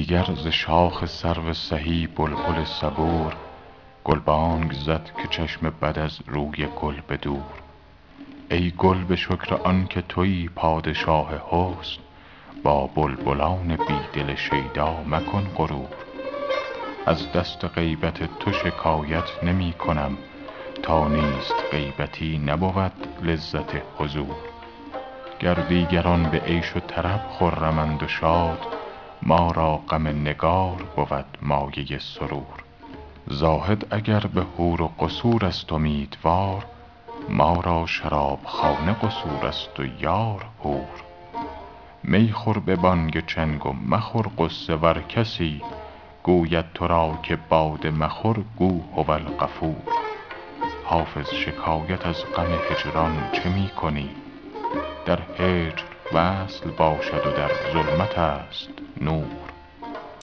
دیگر ز شاخ سرو سهی بلبل صبور گلبانگ زد که چشم بد از روی گل بدور. ای گل به شکر آن که تویی پادشاه حسن با بلبلان بی دل شیدا مکن غرور. از دست غیبت تو شکایت نمی کنم تا نیست غیبتی نبود لذت حضور. گر دیگران به عیش و طرب خرمند و شاد ما را غم نگار بود مایه سرور. زاهد اگر به حور و قصور است امیدوار ما را شرابخانه قصور است و یار حور. می خور به بانگ چنگ و مخور غصه ور کسی گوید تو را که باده مخور گو هو الغفور. حافظ شکایت از غم هجران چه می کنی؟ در هجر وصل باشد و در ظلمت است. No.